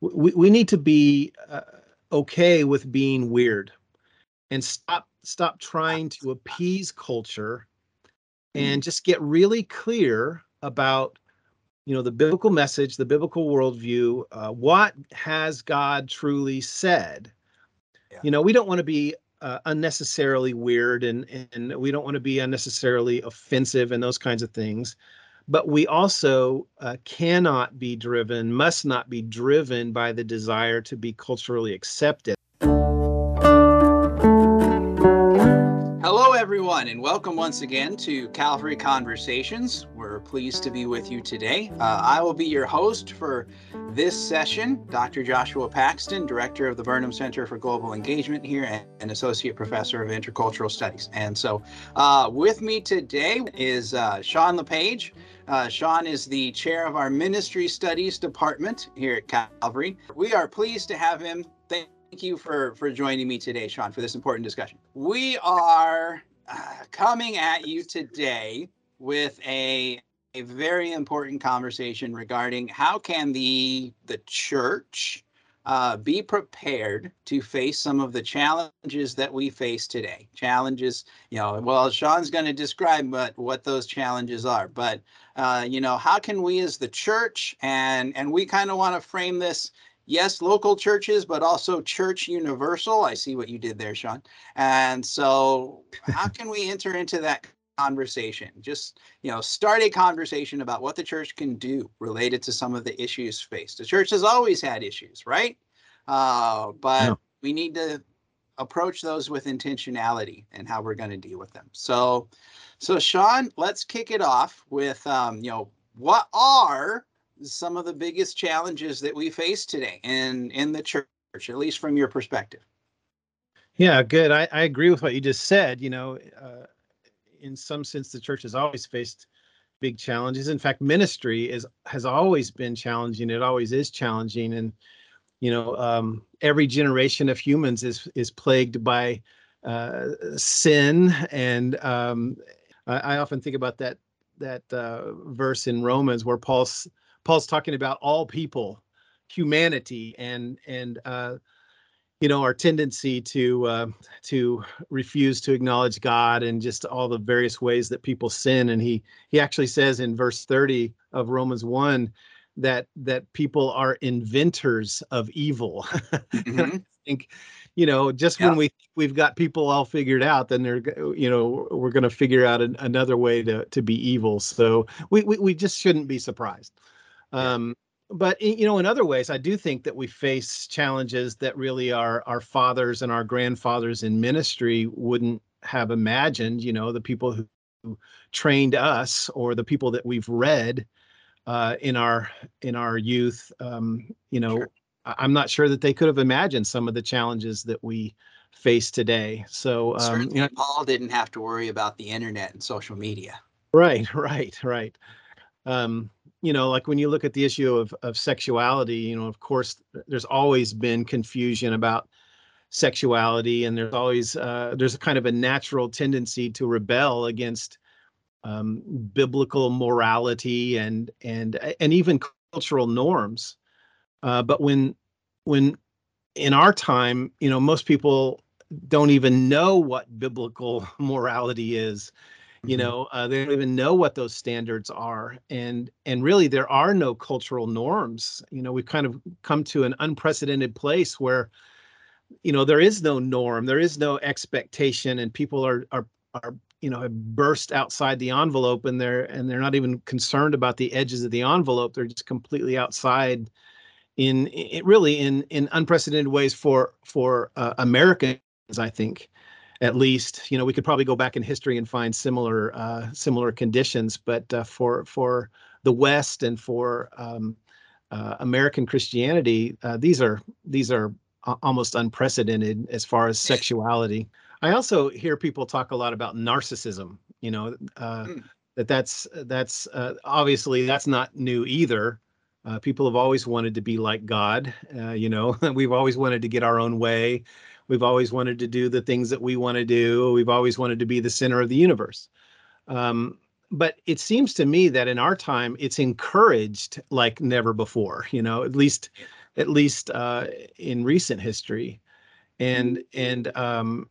we, we need to be uh, okay with being weird and stop stop trying to appease culture and just get really clear about you know the biblical message the biblical worldview uh, what has god truly said. Yeah. you know we don't want to be uh, unnecessarily weird and and we don't want to be unnecessarily offensive and those kinds of things but we also uh, cannot be driven must not be driven by the desire to be culturally accepted everyone, and welcome once again to Calvary Conversations. We're pleased to be with you today. Uh, I will be your host for this session, Dr. Joshua Paxton, Director of the Burnham Center for Global Engagement here and Associate Professor of Intercultural Studies. And so, uh, with me today is uh, Shaun LePage. Uh, Shaun is the chair of our Ministry Studies Department here at Calvary. We are pleased to have him. Thank Thank you for for joining me today, Shaun, for this important discussion. We are uh, coming at you today with a a very important conversation regarding how can the the church uh, be prepared to face some of the challenges that we face today. Challenges, you know, well, Shaun's going to describe what, what those challenges are, but, uh, you know, how can we as the church, and, and we kind of want to frame this yes, local churches, but also church universal. I see what you did there, Shaun. And so, how can we enter into that conversation? Just, you know, start a conversation about what the church can do related to some of the issues faced. The church has always had issues, right? Uh, but yeah. we need to approach those with intentionality and how we're going to deal with them. So, so Shaun, let's kick it off with, um, you know, what are some of the biggest challenges that we face today in in the church, at least from your perspective. Yeah, good. I, I agree with what you just said. You know, uh, in some sense, the church has always faced big challenges. In fact, ministry is has always been challenging. It always is challenging, and you know, um, every generation of humans is is plagued by uh, sin. And um, I, I, often think about that that uh, verse in Romans where Paul's Paul's talking about all people, humanity, and and uh, you know our tendency to uh, to refuse to acknowledge God and just all the various ways that people sin. And he he actually says in verse thirty of Romans one that that people are inventors of evil. Mm-hmm. I think you know just yeah. when we we've got people all figured out then they're you know we're going to figure out an, another way to to be evil so we, we we just shouldn't be surprised um, but you know, in other ways, I do think that we face challenges that really our our fathers and our grandfathers in ministry wouldn't have imagined. You know, the people who, trained us or the people that we've read uh, in our in our youth. Um, you know, sure. I'm not sure that they could have imagined some of the challenges that we face today. So, um, you know, Paul didn't have to worry about the internet and social media. Right, right, right. Um, you know, like when you look at the issue of of sexuality, you know, of course, there's always been confusion about sexuality, and there's always uh, there's a kind of a natural tendency to rebel against um, biblical morality and and and even cultural norms. Uh, but when when in our time, you know, most people don't even know what biblical morality is you mm-hmm. know uh, they don't even know what those standards are and and really there are no cultural norms you know we've kind of come to an unprecedented place where you know there is no norm there is no expectation and people are are are you know have burst outside the envelope and they're and they're not even concerned about the edges of the envelope they're just completely outside in it really in in unprecedented ways for for uh, americans i think at least you know we could probably go back in history and find similar uh, similar conditions but uh, for for the west and for um, uh, american christianity uh, these are these are almost unprecedented as far as sexuality i also hear people talk a lot about narcissism you know mm. that that's that's uh, obviously that's not new either people have always wanted to be like god you know we've always wanted to get our own way We've always wanted to do the things that we want to do. We've always wanted to be the center of the universe. Um, but it seems to me that in our time, it's encouraged like never before. You know, at least at least uh, in recent history, and and um,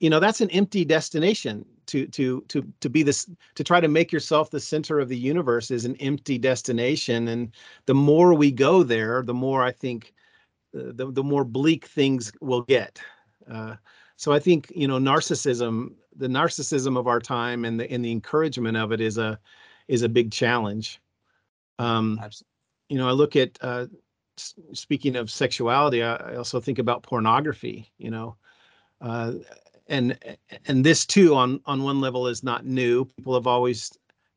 you know that's an empty destination to to to to be this to try to make yourself the center of the universe is an empty destination and the more we go there the more i think the the more bleak things will get. Uh, so i think you know narcissism the narcissism of our time and the and the encouragement of it is a is a big challenge. Um you know i look at uh speaking of sexuality I, I also think about pornography you know. Uh, and and this too on on one level is not new. People have always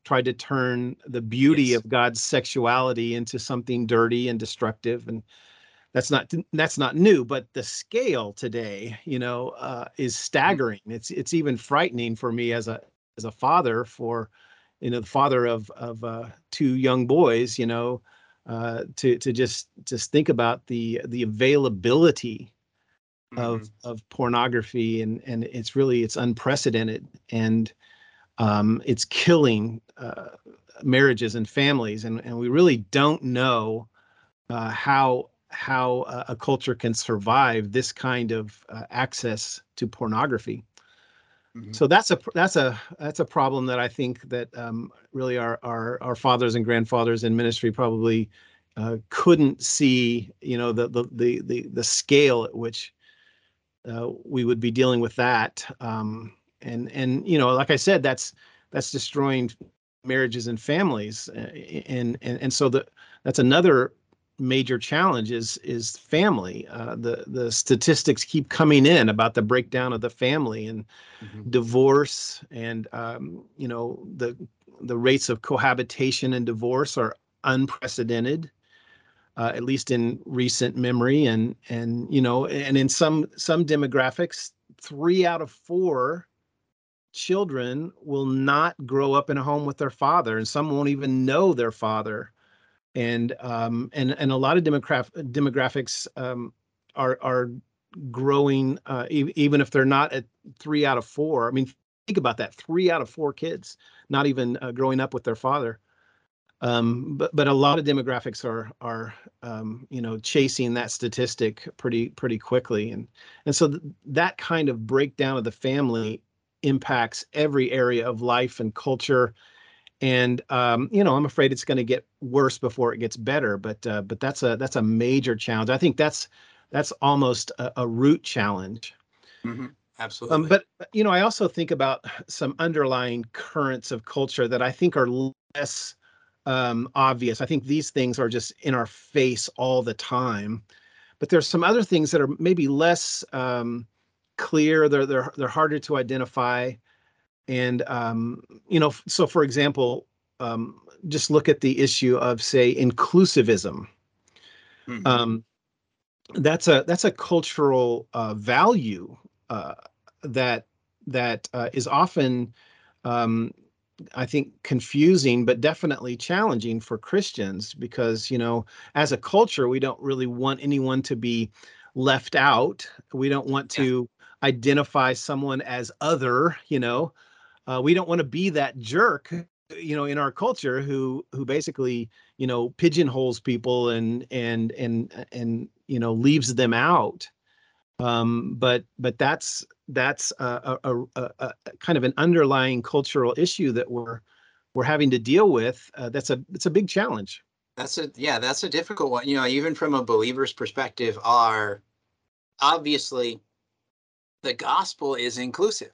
tried to turn the beauty yes. of god's sexuality into something dirty and destructive and that's not that's not new but the scale today you know uh, is staggering it's it's even frightening for me as a as a father for you know the father of of uh, two young boys you know uh, to to just just think about the the availability of mm-hmm. of pornography and and it's really it's unprecedented and um, it's killing uh, marriages and families and and we really don't know uh, how how uh, a culture can survive this kind of uh, access to pornography. Mm-hmm. So that's a that's a that's a problem that I think that um, really our, our our fathers and grandfathers in ministry probably uh, couldn't see, you know, the the the the, the scale at which uh, we would be dealing with that. Um, and and you know, like I said, that's that's destroying marriages and families, uh, and and and so the that's another major challenge is is family. Uh, the the statistics keep coming in about the breakdown of the family and mm-hmm. divorce, and um, you know the the rates of cohabitation and divorce are unprecedented uh, at least in recent memory and and you know and in some some demographics three out of four children will not grow up in a home with their father and some won't even know their father and um and and a lot of demograph- demographics um are are growing uh, e- even if they're not at three out of four. I mean think about that three out of four kids not even uh, growing up with their father. Um, but but a lot of demographics are are um, you know chasing that statistic pretty pretty quickly, and and so th- that kind of breakdown of the family impacts every area of life and culture. And um, you know, I'm afraid it's going to get worse before it gets better. But uh, but that's a that's a major challenge. I think that's that's almost a, a root challenge. Mm-hmm. Absolutely. Um, but you know, I also think about some underlying currents of culture that I think are less um, obvious. I think these things are just in our face all the time. But there's some other things that are maybe less um, clear. They're they're they're harder to identify. And um, you know, so for example, um, just look at the issue of say inclusivism. Mm-hmm. Um, that's a that's a cultural uh, value uh, that that uh, is often um, I think confusing, but definitely challenging for Christians because, you know, as a culture, we don't really want anyone to be left out. We don't want to yeah. identify someone as other, you know. Uh, we don't want to be that jerk, you know, in our culture who who basically, you know, pigeonholes people and and and and you know leaves them out. Um, but but that's that's a, a, a, a, kind of an underlying cultural issue that we're we're having to deal with. Uh, that's a it's a big challenge. That's a yeah, that's a difficult one. You know, even from a believer's perspective, are obviously the gospel is inclusive,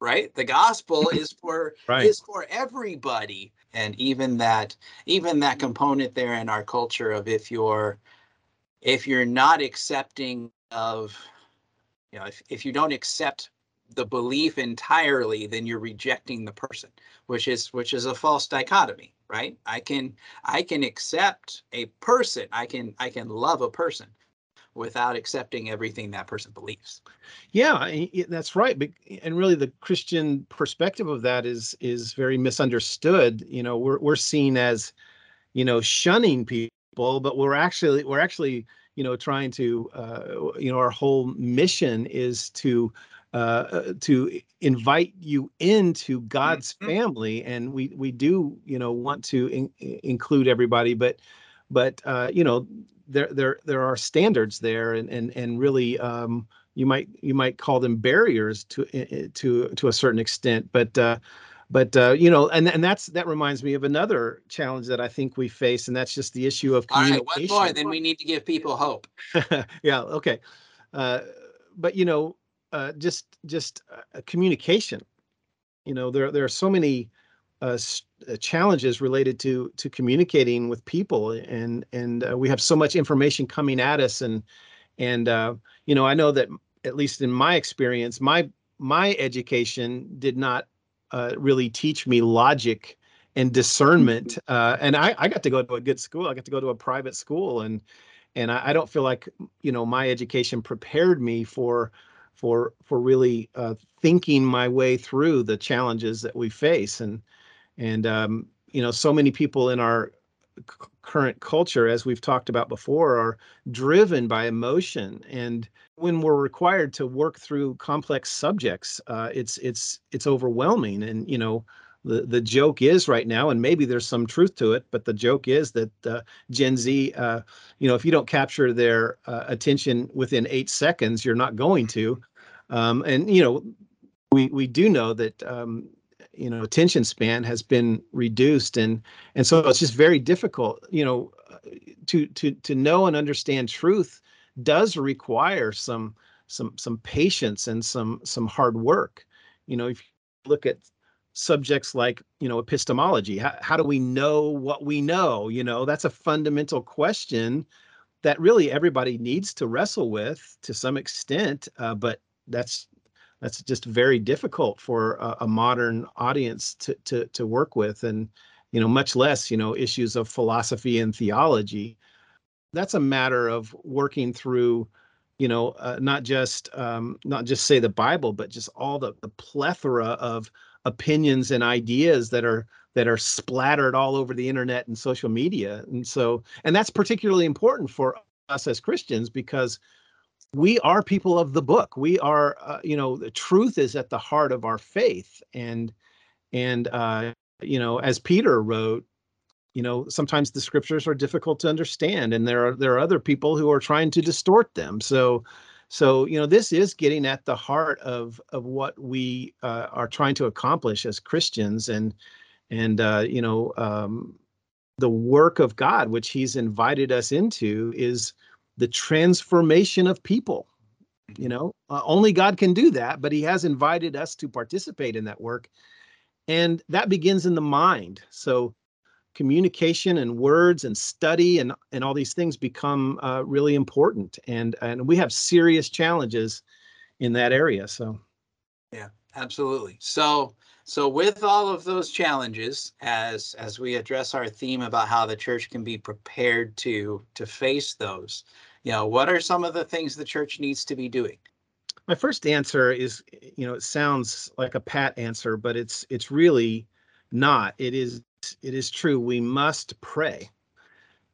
right? The gospel is for right. is for everybody, and even that even that component there in our culture of if you're if you're not accepting of you know if, if you don't accept the belief entirely then you're rejecting the person which is which is a false dichotomy right i can i can accept a person i can i can love a person without accepting everything that person believes yeah that's right but and really the christian perspective of that is is very misunderstood you know we're we're seen as you know shunning people but we're actually we're actually you know trying to uh, you know our whole mission is to uh, uh to invite you into God's mm-hmm. family, and we we do you know want to in, include everybody, but but uh, you know there there there are standards there, and and and really um, you might you might call them barriers to to to a certain extent, but. Uh, but uh, you know, and and that's that reminds me of another challenge that I think we face, and that's just the issue of communication. All right, one more, then we need to give people hope. yeah. Okay. Uh, but you know, uh, just just uh, communication. You know, there there are so many uh, uh, challenges related to to communicating with people, and and uh, we have so much information coming at us, and and uh, you know, I know that at least in my experience, my my education did not uh, really teach me logic and discernment. Mm-hmm. Uh, and I, I got to go to a good school. I got to go to a private school, and and I, I don't feel like you know my education prepared me for for for really uh, thinking my way through the challenges that we face and and um, you know so many people in our c- current culture as we've talked about before are driven by emotion. And when we're required to work through complex subjects uh, it's it's it's overwhelming. And you know the the joke is right now, and maybe there's some truth to it, but the joke is that uh, Gen Z, uh, you know, if you don't capture their uh, attention within eight seconds, you're not going to. Um, and you know, we we do know that um, you know attention span has been reduced, and and so it's just very difficult. You know, to to to know and understand truth does require some some some patience and some some hard work. You know, if you look at subjects like you know epistemology how, how do we know what we know you know that's a fundamental question that really everybody needs to wrestle with to some extent uh, but that's that's just very difficult for a, a, modern audience to, to to work with. And you know much less you know issues of philosophy and theology. That's a matter of working through you know uh, not just um, not just say the bible but just all the, the plethora of opinions and ideas that are that are splattered all over the internet and social media. And so and that's particularly important for us as christians because we are people of the book. We are uh, you know the truth is at the heart of our faith. And and uh you know as peter wrote you know sometimes the scriptures are difficult to understand and there are there are other people who are trying to distort them. So so, you know, this is getting at the heart of of what we uh, are trying to accomplish as Christians, and and uh, you know, um, the work of God, which He's invited us into, is the transformation of people. You know, uh, only God can do that, but He has invited us to participate in that work, and that begins in the mind. So communication and words and study and and all these things become uh, really important. And and we have serious challenges in that area so. Yeah absolutely. So so with all of those challenges as as we address our theme about how the church can be prepared to to face those you know what are some of the things the church needs to be doing my first answer is you know it sounds like a pat answer but it's it's really not it is it is true. We must pray.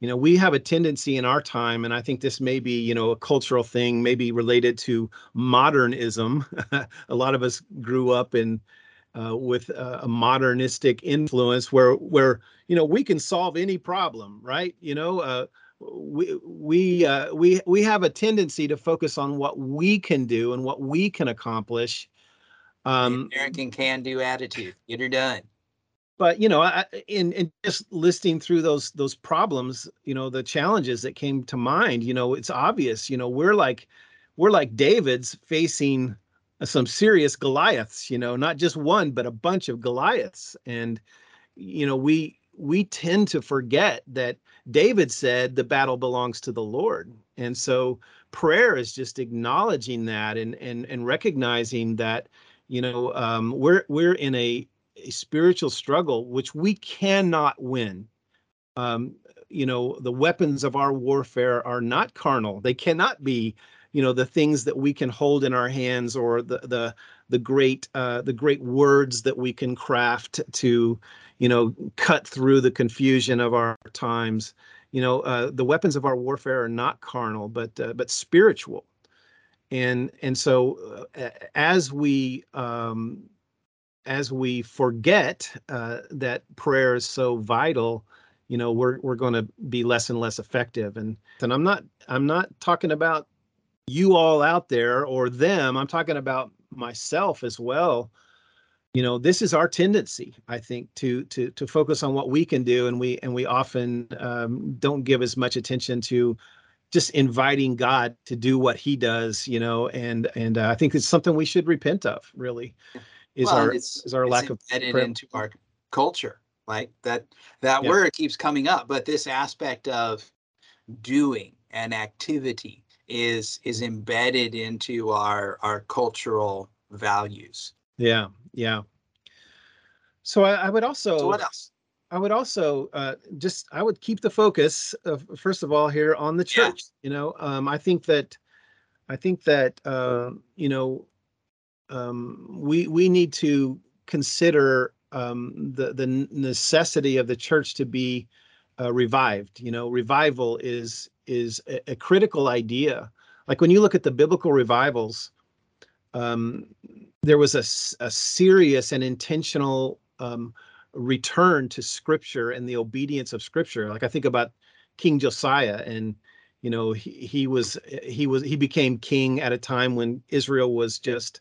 You know, we have a tendency in our time, and I think this may be, you know, a cultural thing, maybe related to modernism. a lot of us grew up in uh, with a modernistic influence where where you know we can solve any problem right you know uh, we we uh, we we have a tendency to focus on what we can do and what we can accomplish um american can do attitude. Get her done. But you know I, in in just listing through those those problems you know the challenges that came to mind you know it's obvious you know we're like we're like david's facing some serious goliaths you know not just one but a bunch of goliaths. And you know we we tend to forget that david said the battle belongs to the lord and so prayer is just acknowledging that and and and recognizing that you know um, we're we're in a a spiritual struggle which we cannot win. Um, you know, the weapons of our warfare are not carnal. They cannot be, you know, the things that we can hold in our hands or the the the great uh, the great words that we can craft to, you know, cut through the confusion of our times. You know, uh, the weapons of our warfare are not carnal, but uh, but spiritual. And and so uh, as we um, as we forget uh, that prayer is so vital, you know we're we're going to be less and less effective. And and i'm not i'm not talking about you all out there or them. I'm talking about myself as well you know this is our tendency i think to to to focus on what we can do and we and we often um, don't give as much attention to just inviting god to do what he does you know and and uh, i think it's something we should repent of really is Well, our is our it's lack of embedded prayer. into our culture like that that Yeah. word keeps coming up but this aspect of doing and activity is is embedded into our our cultural values yeah yeah so i, I would also so what else I would also uh, just I would keep the focus of, first of all here on the Yeah. church. You know, um, I think that I think that uh, you know um, we we need to consider um, the the necessity of the church to be uh, revived. You know, revival is is a, a critical idea. Like when you look at the biblical revivals, um, there was a, a serious and intentional um, return to scripture and the obedience of scripture. Like i think about king josiah and you know he, he was he was he became king at a time when israel was just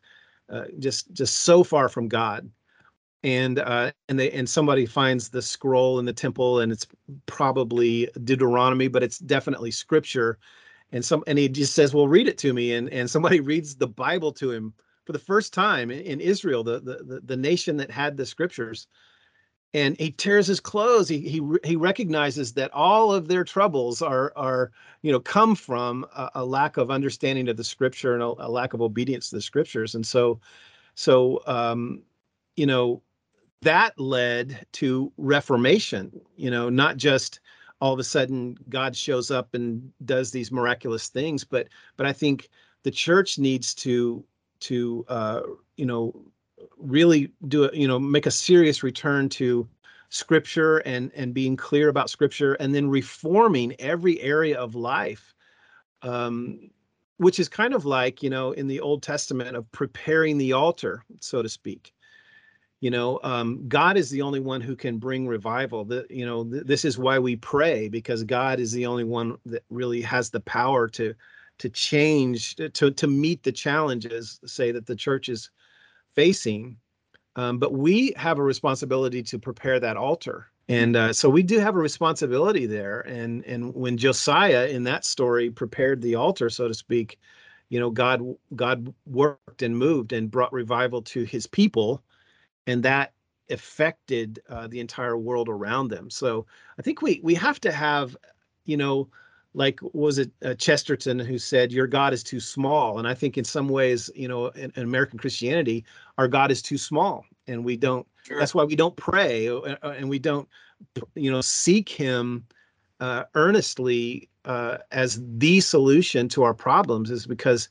uh, just just so far from god. And uh and they and somebody finds the scroll in the temple and it's probably deuteronomy but it's definitely scripture. And some and he just says well read it to me. And and somebody reads the bible to him for the first time in, israel the, the the the nation that had the scriptures and he tears his clothes. He he he recognizes that all of their troubles are are you know come from a, a lack of understanding of the scripture and a, a lack of obedience to the scriptures. And so so um you know that led to reformation you know not just all of a sudden god shows up and does these miraculous things but but i think the church needs to to uh you know really do it you know make a serious return to scripture and and being clear about scripture and then reforming every area of life um which is kind of like you know in the old testament of preparing the altar so to speak. You know um, god is the only one who can bring revival. The, you know th- this is why we pray because god is the only one that really has the power to to change to to meet the challenges say that the church is facing um, but we have a responsibility to prepare that altar. And uh, so we do have a responsibility there. And and when josiah in that story prepared the altar so to speak you know god god worked and moved and brought revival to his people and that affected uh, the entire world around them. So i think we we have to have you know like was it uh, chesterton who said your god is too small and i think in some ways you know in, in american christianity our god is too small and we don't Sure. that's why we don't pray uh, uh, and we don't you know seek him uh, earnestly uh, as the solution to our problems is because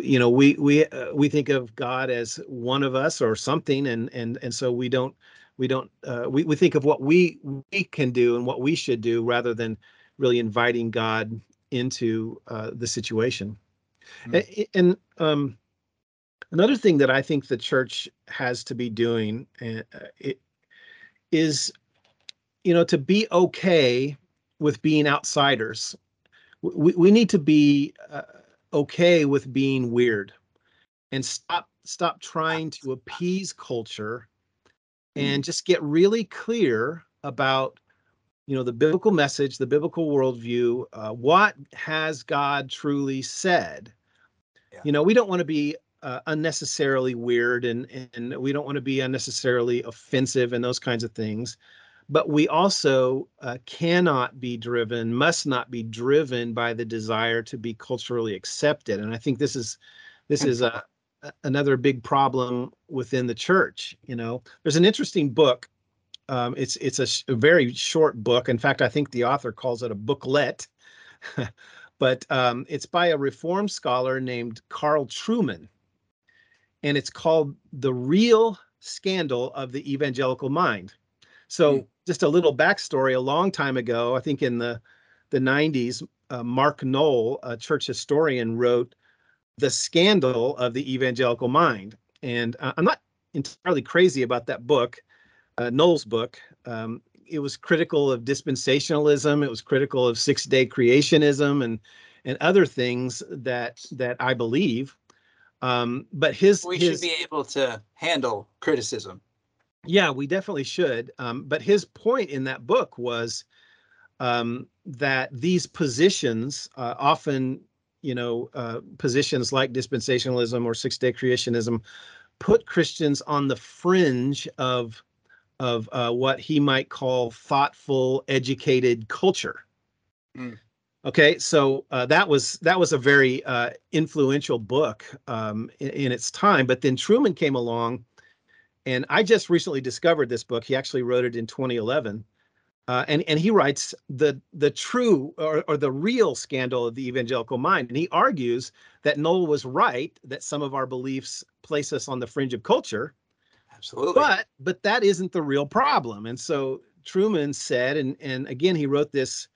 you know we we uh, we think of god as one of us or something and and and so we don't we don't uh, we, we think of what we we can do and what we should do rather than really inviting god into uh, the situation. Hmm. A- and um another thing that i think the church has to be doing uh, it is you know to be okay with being outsiders. We, we need to be uh, okay with being weird and stop stop trying to appease culture and just get really clear about you know the biblical message the biblical worldview uh, what has god truly said? Yeah. you know we don't want to be uh, unnecessarily weird and and we don't want to be unnecessarily offensive and those kinds of things but we also uh, cannot be driven must not be driven by the desire to be culturally accepted and i think this is this is a, a- another big problem within the church you know? There's an interesting book um, it's it's a, sh- a very short book. In fact i think the author calls it a booklet. But um, it's by a reform scholar named carl trueman. And it's called the real scandal of the evangelical mind. So Hmm. just a little backstory a long time ago i think in the the 90s uh, mark noll a church historian wrote the scandal of the evangelical mind. And uh, i'm not entirely crazy about that book uh, Noll's book. Um, it was critical of dispensationalism. It was critical of six day creationism and and other things that that I believe. Um, but his we his, should be able to handle criticism. Yeah, we definitely should. Um, but his point in that book was um, that these positions, uh, often, you know, uh, positions like dispensationalism or six day creationism, put Christians on the fringe of of uh, what he might call thoughtful, educated culture. Mm. Okay, so uh, that was that was a very uh, influential book um, in, in, its time. But then Trueman came along, and I just recently discovered this book. He actually wrote it in 2011, uh, and and he writes the the true or, or the real scandal of the evangelical mind. And he argues that Noll was right that some of our beliefs place us on the fringe of culture. Absolutely. But but that isn't the real problem. And so Trueman said, and and again he wrote this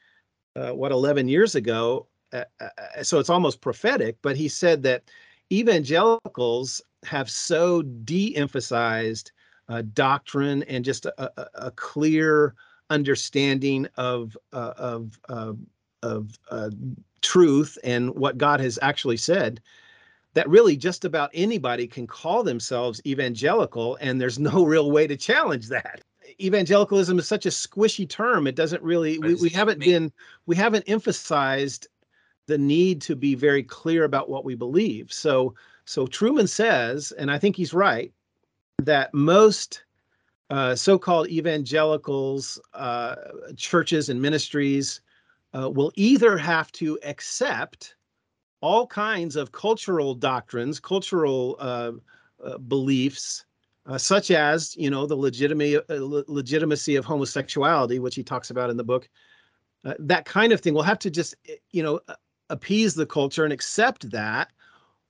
uh, what 11 years ago uh, uh, uh, so it's almost prophetic but he said that evangelicals have so de-emphasized uh, doctrine and just a, a, a clear understanding of uh, of of truth and what God has actually said that really just about anybody can call themselves evangelical and there's no real way to challenge that evangelicalism is such a squishy term. It doesn't really we, we haven't been we haven't emphasized the need to be very clear about what we believe. So so Trueman says, and I think he's right, that most uh, so-called evangelicals, uh, churches and ministries uh, will either have to accept all kinds of cultural doctrines, cultural uh, uh, beliefs uh, such as you know the legitimacy uh, legitimacy of homosexuality, which he talks about in the book. Uh, that kind of thing. We'll have to just eh, you know appease the culture and accept that,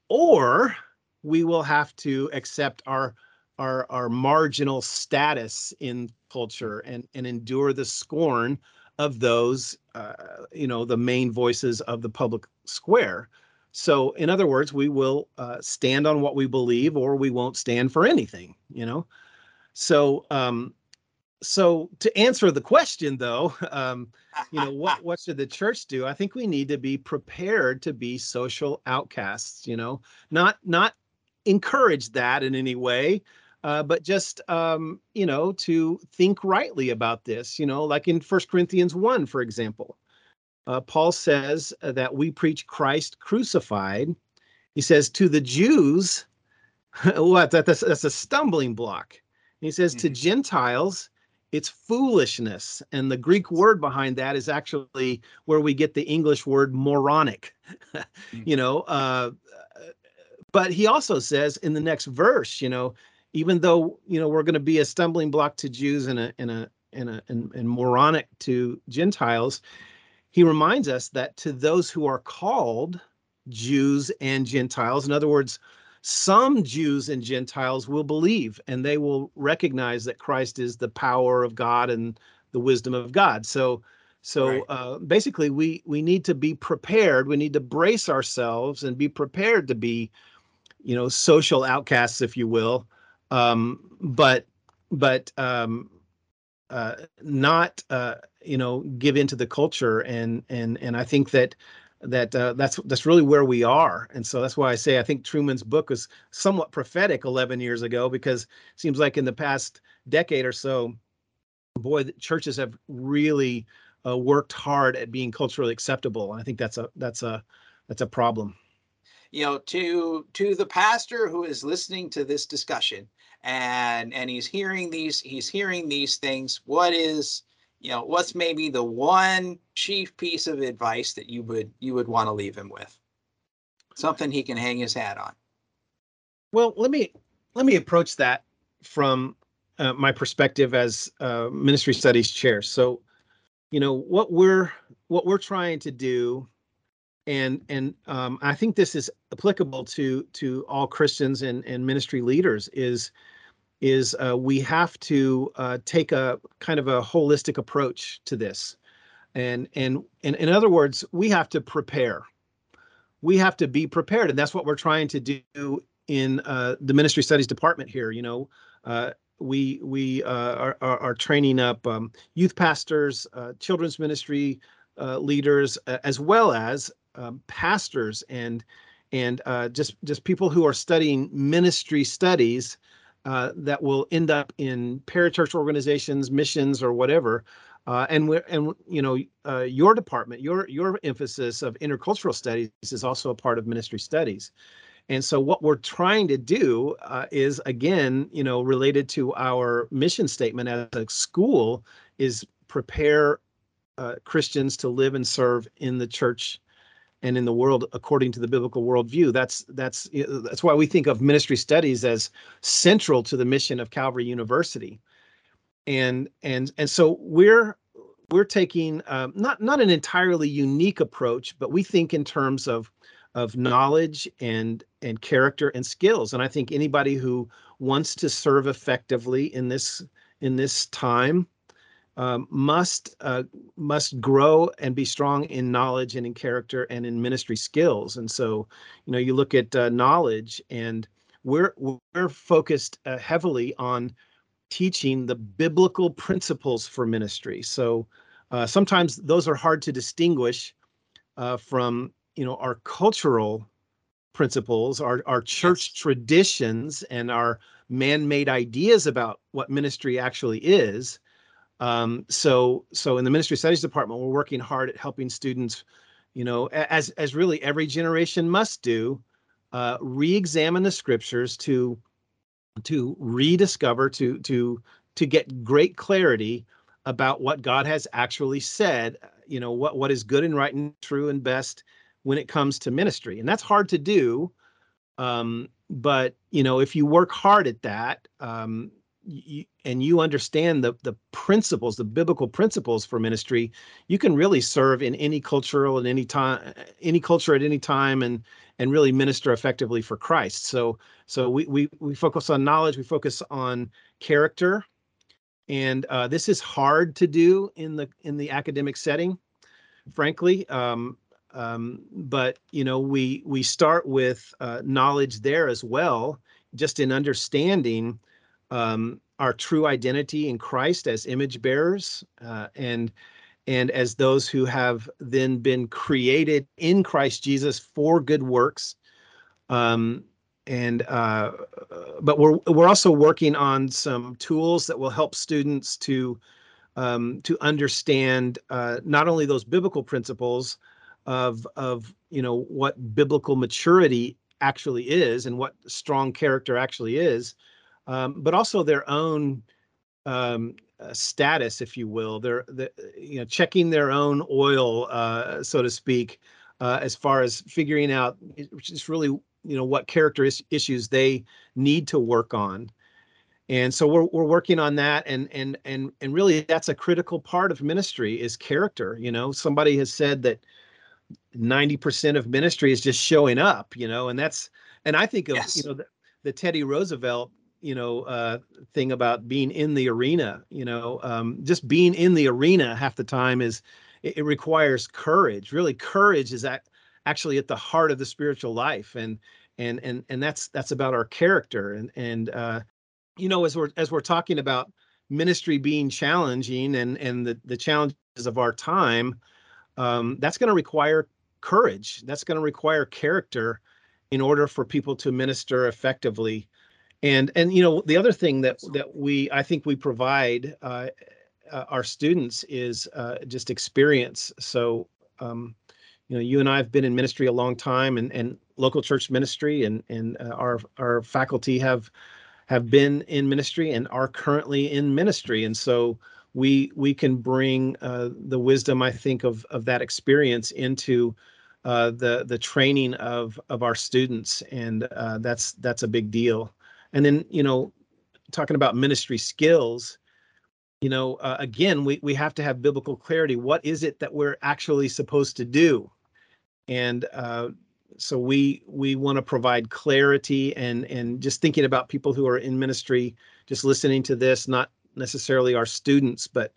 or we will have to accept our our our marginal status in culture and and endure the scorn of those uh, you know the main voices of the public square so, in other words, we will uh, stand on what we believe, or we won't stand for anything. You know. So, um, so to answer the question, though, um, you know, what what should the church do? I think we need to be prepared to be social outcasts. You know, not not encourage that in any way, uh, but just um, you know to think rightly about this. You know, like in First Corinthians one, for example uh, Paul says uh, that we preach Christ crucified. He says to the Jews, what? That, that's, that's a stumbling block. he says mm-hmm. to Gentiles, it's foolishness. And the Greek word behind that is actually where we get the English word moronic. mm-hmm. You know, uh, but he also says in the next verse, you know, even though you know we're going to be a stumbling block to Jews and a and a and a and, and moronic to Gentiles, he reminds us that to those who are called Jews and Gentiles, in other words, some Jews and Gentiles will believe and they will recognize that Christ is the power of God and the wisdom of God. So, so right. uh, basically, we we need to be prepared. We need to brace ourselves and be prepared to be, you know, social outcasts, if you will. Um, but but um, uh, not uh, you know give into the culture and and and I think that that uh, that's that's really where we are. And so that's why I say I think Trueman's book was somewhat prophetic 11 years ago because it seems like in the past decade or so boy churches have really uh, worked hard at being culturally acceptable. And I think that's a that's a that's a problem. You know to to the pastor who is listening to this discussion and and he's hearing these he's hearing these things. What is you know what's maybe the one chief piece of advice that you would you would want to leave him with? Something he can hang his hat on. Well let me let me approach that from uh, my perspective as uh, ministry studies chair. So you know what we're what we're trying to do and and um, I think this is applicable to to all Christians and and ministry leaders is is uh, we have to uh, take a kind of a holistic approach to this, and and and in other words, we have to prepare. We have to be prepared, and that's what we're trying to do in uh, the ministry studies department here. You know, uh, we we uh, are, are, are training up um, youth pastors, uh, children's ministry leaders, as well as um, pastors and and uh, just just people who are studying ministry studies uh, that will end up in parachurch organizations, missions, or whatever. Uh, and we and you know uh, your department, your your emphasis of intercultural studies is also a part of ministry studies. And so what we're trying to do uh, is again, you know, related to our mission statement as a school is prepare uh, Christians to live and serve in the church and in the world according to the biblical worldview. That's that's that's why we think of ministry studies as central to the mission of Calvary University. And and and so we're we're taking um, not not an entirely unique approach, but we think in terms of of knowledge and and character and skills. And I think anybody who wants to serve effectively in this in this time um, must uh, must grow and be strong in knowledge and in character and in ministry skills. And so, you know, you look at uh, knowledge, and we're we're focused uh, heavily on teaching the biblical principles for ministry. So uh, sometimes those are hard to distinguish uh, from you know our cultural principles, our our church traditions, and our man-made ideas about what ministry actually is um, so, so in the ministry studies department, we're working hard at helping students, you know, as as really every generation must do, uh, re-examine the scriptures to to rediscover to to to get great clarity about what God has actually said. You know, what what is good and right and true and best when it comes to ministry, and that's hard to do. Um, but you know, if you work hard at that, um, you, and you understand the the principles, the biblical principles for ministry, you can really serve in any cultural at any time, any culture at any time, and and really minister effectively for Christ. So so we we we focus on knowledge, we focus on character, and uh, this is hard to do in the in the academic setting, frankly. Um, um, but you know we we start with uh, knowledge there as well, just in understanding um, our true identity in Christ as image bearers uh, and and as those who have then been created in Christ Jesus for good works. Um, and uh, but we're we're also working on some tools that will help students to um, to understand uh, not only those biblical principles of of you know what biblical maturity actually is and what strong character actually is, um, but also their own um, uh, status, if you will. They're, the, you know checking their own oil, uh, so to speak, uh, as far as figuring out just really you know what character is- issues they need to work on. And so we're we're working on that, and and and and really that's a critical part of ministry is character. You know, somebody has said that. 90% of ministry is just showing up you know and that's and i think of yes. you know the, the teddy roosevelt you know uh, thing about being in the arena you know um, just being in the arena half the time is it, it requires courage. Really courage is at, actually at the heart of the spiritual life and and and and that's that's about our character. And and uh, you know as we're as we're talking about ministry being challenging and and the the challenges of our time um, that's going to require courage. That's going to require character in order for people to minister effectively and and you know the other thing that that we i think we provide uh, uh, our students is uh, just experience. So um, you know you and i have been in ministry a long time and and local church ministry and and uh, our our faculty have have been in ministry and are currently in ministry. And so we we can bring uh, the wisdom i think of of that experience into uh, the the training of of our students. And that's that's a big deal and then you know talking about ministry skills you know uh, again we we have to have biblical clarity. What is it that we're actually supposed to do? And uh, so we we want to provide clarity and and just thinking about people who are in ministry just listening to this not necessarily our students but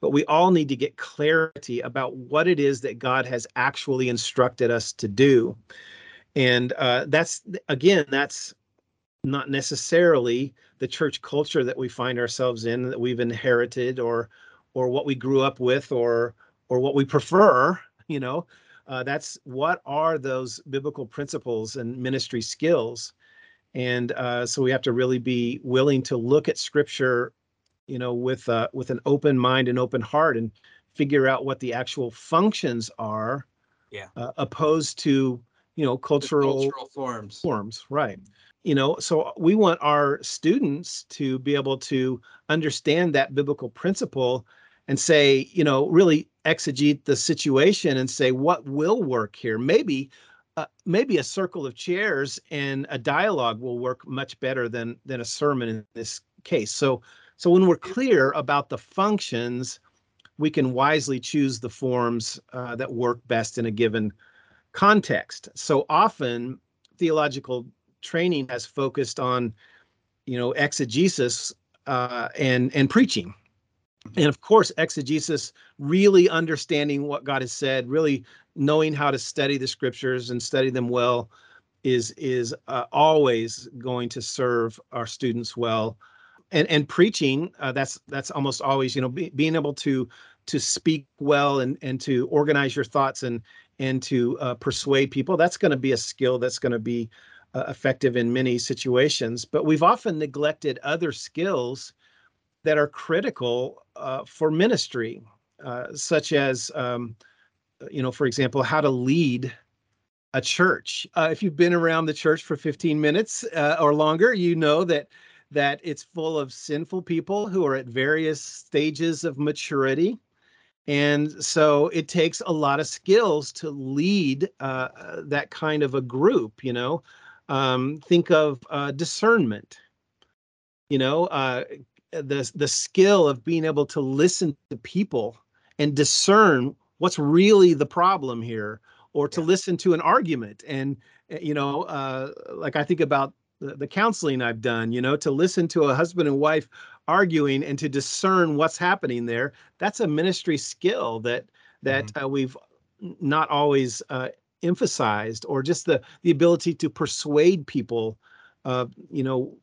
but we all need to get clarity about what it is that god has actually instructed us to do. And uh, that's again that's not necessarily the church culture that we find ourselves in that we've inherited or or what we grew up with or or what we prefer you know? Uh, that's what are those biblical principles and ministry skills? And uh, so we have to really be willing to look at scripture you know with uh, with an open mind and open heart and figure out what the actual functions are yeah. uh, opposed to you know cultural, cultural forms. forms right you know so we want our students to be able to understand that biblical principle and say you know really exegete the situation and say what will work here? Maybe uh, maybe a circle of chairs and a dialogue will work much better than than a sermon in this case. So so when we're clear about the functions we can wisely choose the forms uh, that work best in a given context. So often theological training has focused on you know exegesis uh, and and preaching. And of course exegesis really understanding what god has said really knowing how to study the scriptures and study them well is is uh, always going to serve our students well. And and preaching uh, that's that's almost always you know be, being able to to speak well and and to organize your thoughts and and to uh, persuade people that's going to be a skill that's going to be uh, effective in many situations but we've often neglected other skills that are critical uh, for ministry, uh, such as, um, you know, for example, how to lead a church. Uh, if you've been around the church for 15 minutes uh, or longer, you know that that it's full of sinful people who are at various stages of maturity. And so it takes a lot of skills to lead uh, that kind of a group, you know. Um, think of uh, discernment, you know, the the skill of being able to listen to people and discern what's really the problem here or to yeah. listen to an argument and eh, you know uh, like i think about the, the, counseling i've done you know to listen to a husband and wife arguing and to discern what's happening there that's a ministry skill that that mm-hmm. uh, we've not always uh, emphasized or just the the ability to persuade people uh, you know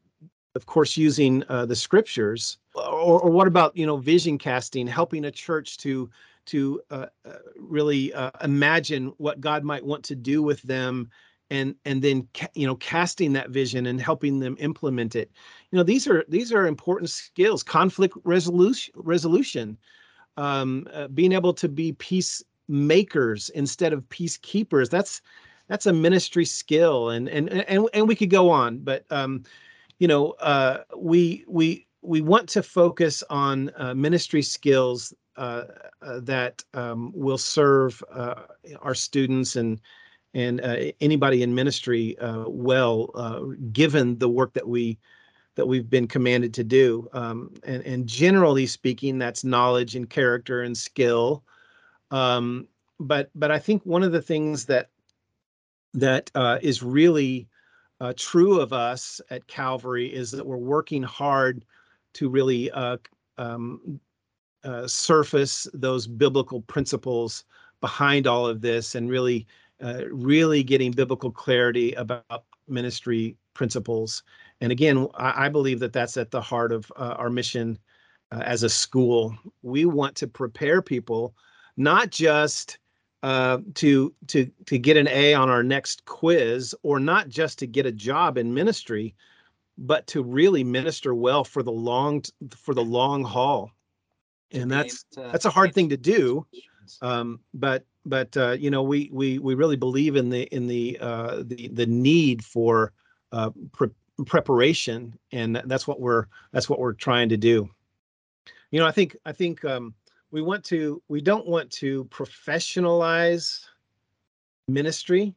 of course, using uh, the scriptures, or, or what about you know vision casting, helping a church to to uh, uh, really uh, imagine what God might want to do with them, and and then ca- you know casting that vision and helping them implement it. You know these are these are important skills. Conflict resolution resolution, um, uh, being able to be peacemakers instead of peacekeepers. That's that's a ministry skill, and and and and we could go on, but um, you know, uh, we we we want to focus on uh, ministry skills uh, uh that um, will serve uh, our students and and uh, anybody in ministry well, given the work that we that we've been commanded to do. Um, and, and generally speaking, that's knowledge and character and skill. Um, but but I think one of the things that that is really uh, true of us at Calvary is that we're working hard to really uh, um, uh, surface those biblical principles behind all of this and really, uh, really getting biblical clarity about ministry principles. And again, I, I believe that that's at the heart of uh, our mission uh, as a school. We want to prepare people not just uh, to to to get an A on our next quiz, or not just to get a job in ministry, but to really minister well for the long for the long haul. And that's that's a hard thing to do. Um, but but uh, you know we we we really believe in the in the uh, the the need for uh, pre- preparation, and that's what we're that's what we're trying to do. You know, I think I think um, we want to we don't want to professionalize ministry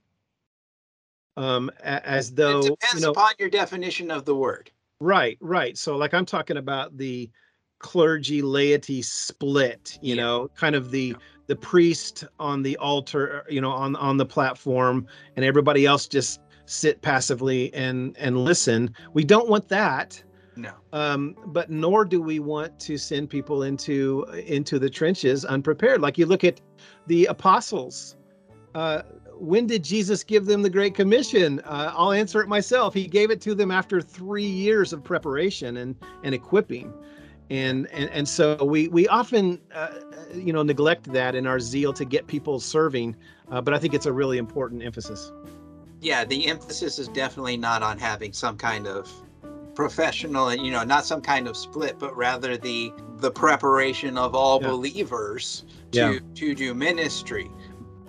um as though it depends you know, upon your definition of the word right right so like i'm talking about the clergy laity split you yeah. know kind of the yeah. the priest on the altar you know on on the platform and everybody else just sit passively and and listen we don't want that no. Um, but nor do we want to send people into into the trenches unprepared. Like you look at the apostles. Uh, when did Jesus give them the Great Commission? Uh, I'll answer it myself. He gave it to them after three years of preparation and, and equipping. And, and, and so we, we often, uh, you know, neglect that in our zeal to get people serving. Uh, but I think it's a really important emphasis. Yeah, the emphasis is definitely not on having some kind of professional and you know not some kind of split but rather the the preparation of all yeah. believers to yeah. to do ministry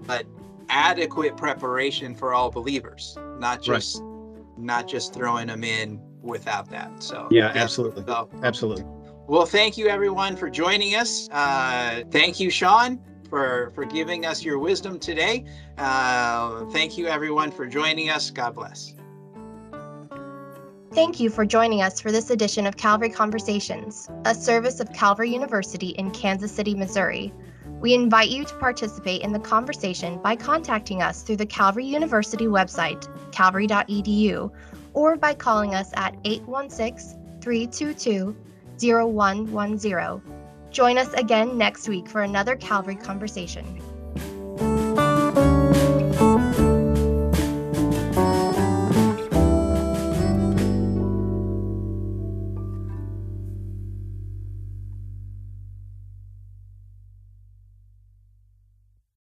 but adequate preparation for all believers not just right. not just throwing them in without that so yeah, yeah. absolutely so, absolutely well thank you everyone for joining us uh, thank you Shaun for for giving us your wisdom today uh, thank you everyone for joining us god bless Thank you for joining us for this edition of Calvary Conversations, a service of Calvary University in Kansas City, Missouri. We invite you to participate in the conversation by contacting us through the Calvary University website, calvary.edu, or by calling us at 816 322 0110. Join us again next week for another Calvary Conversation.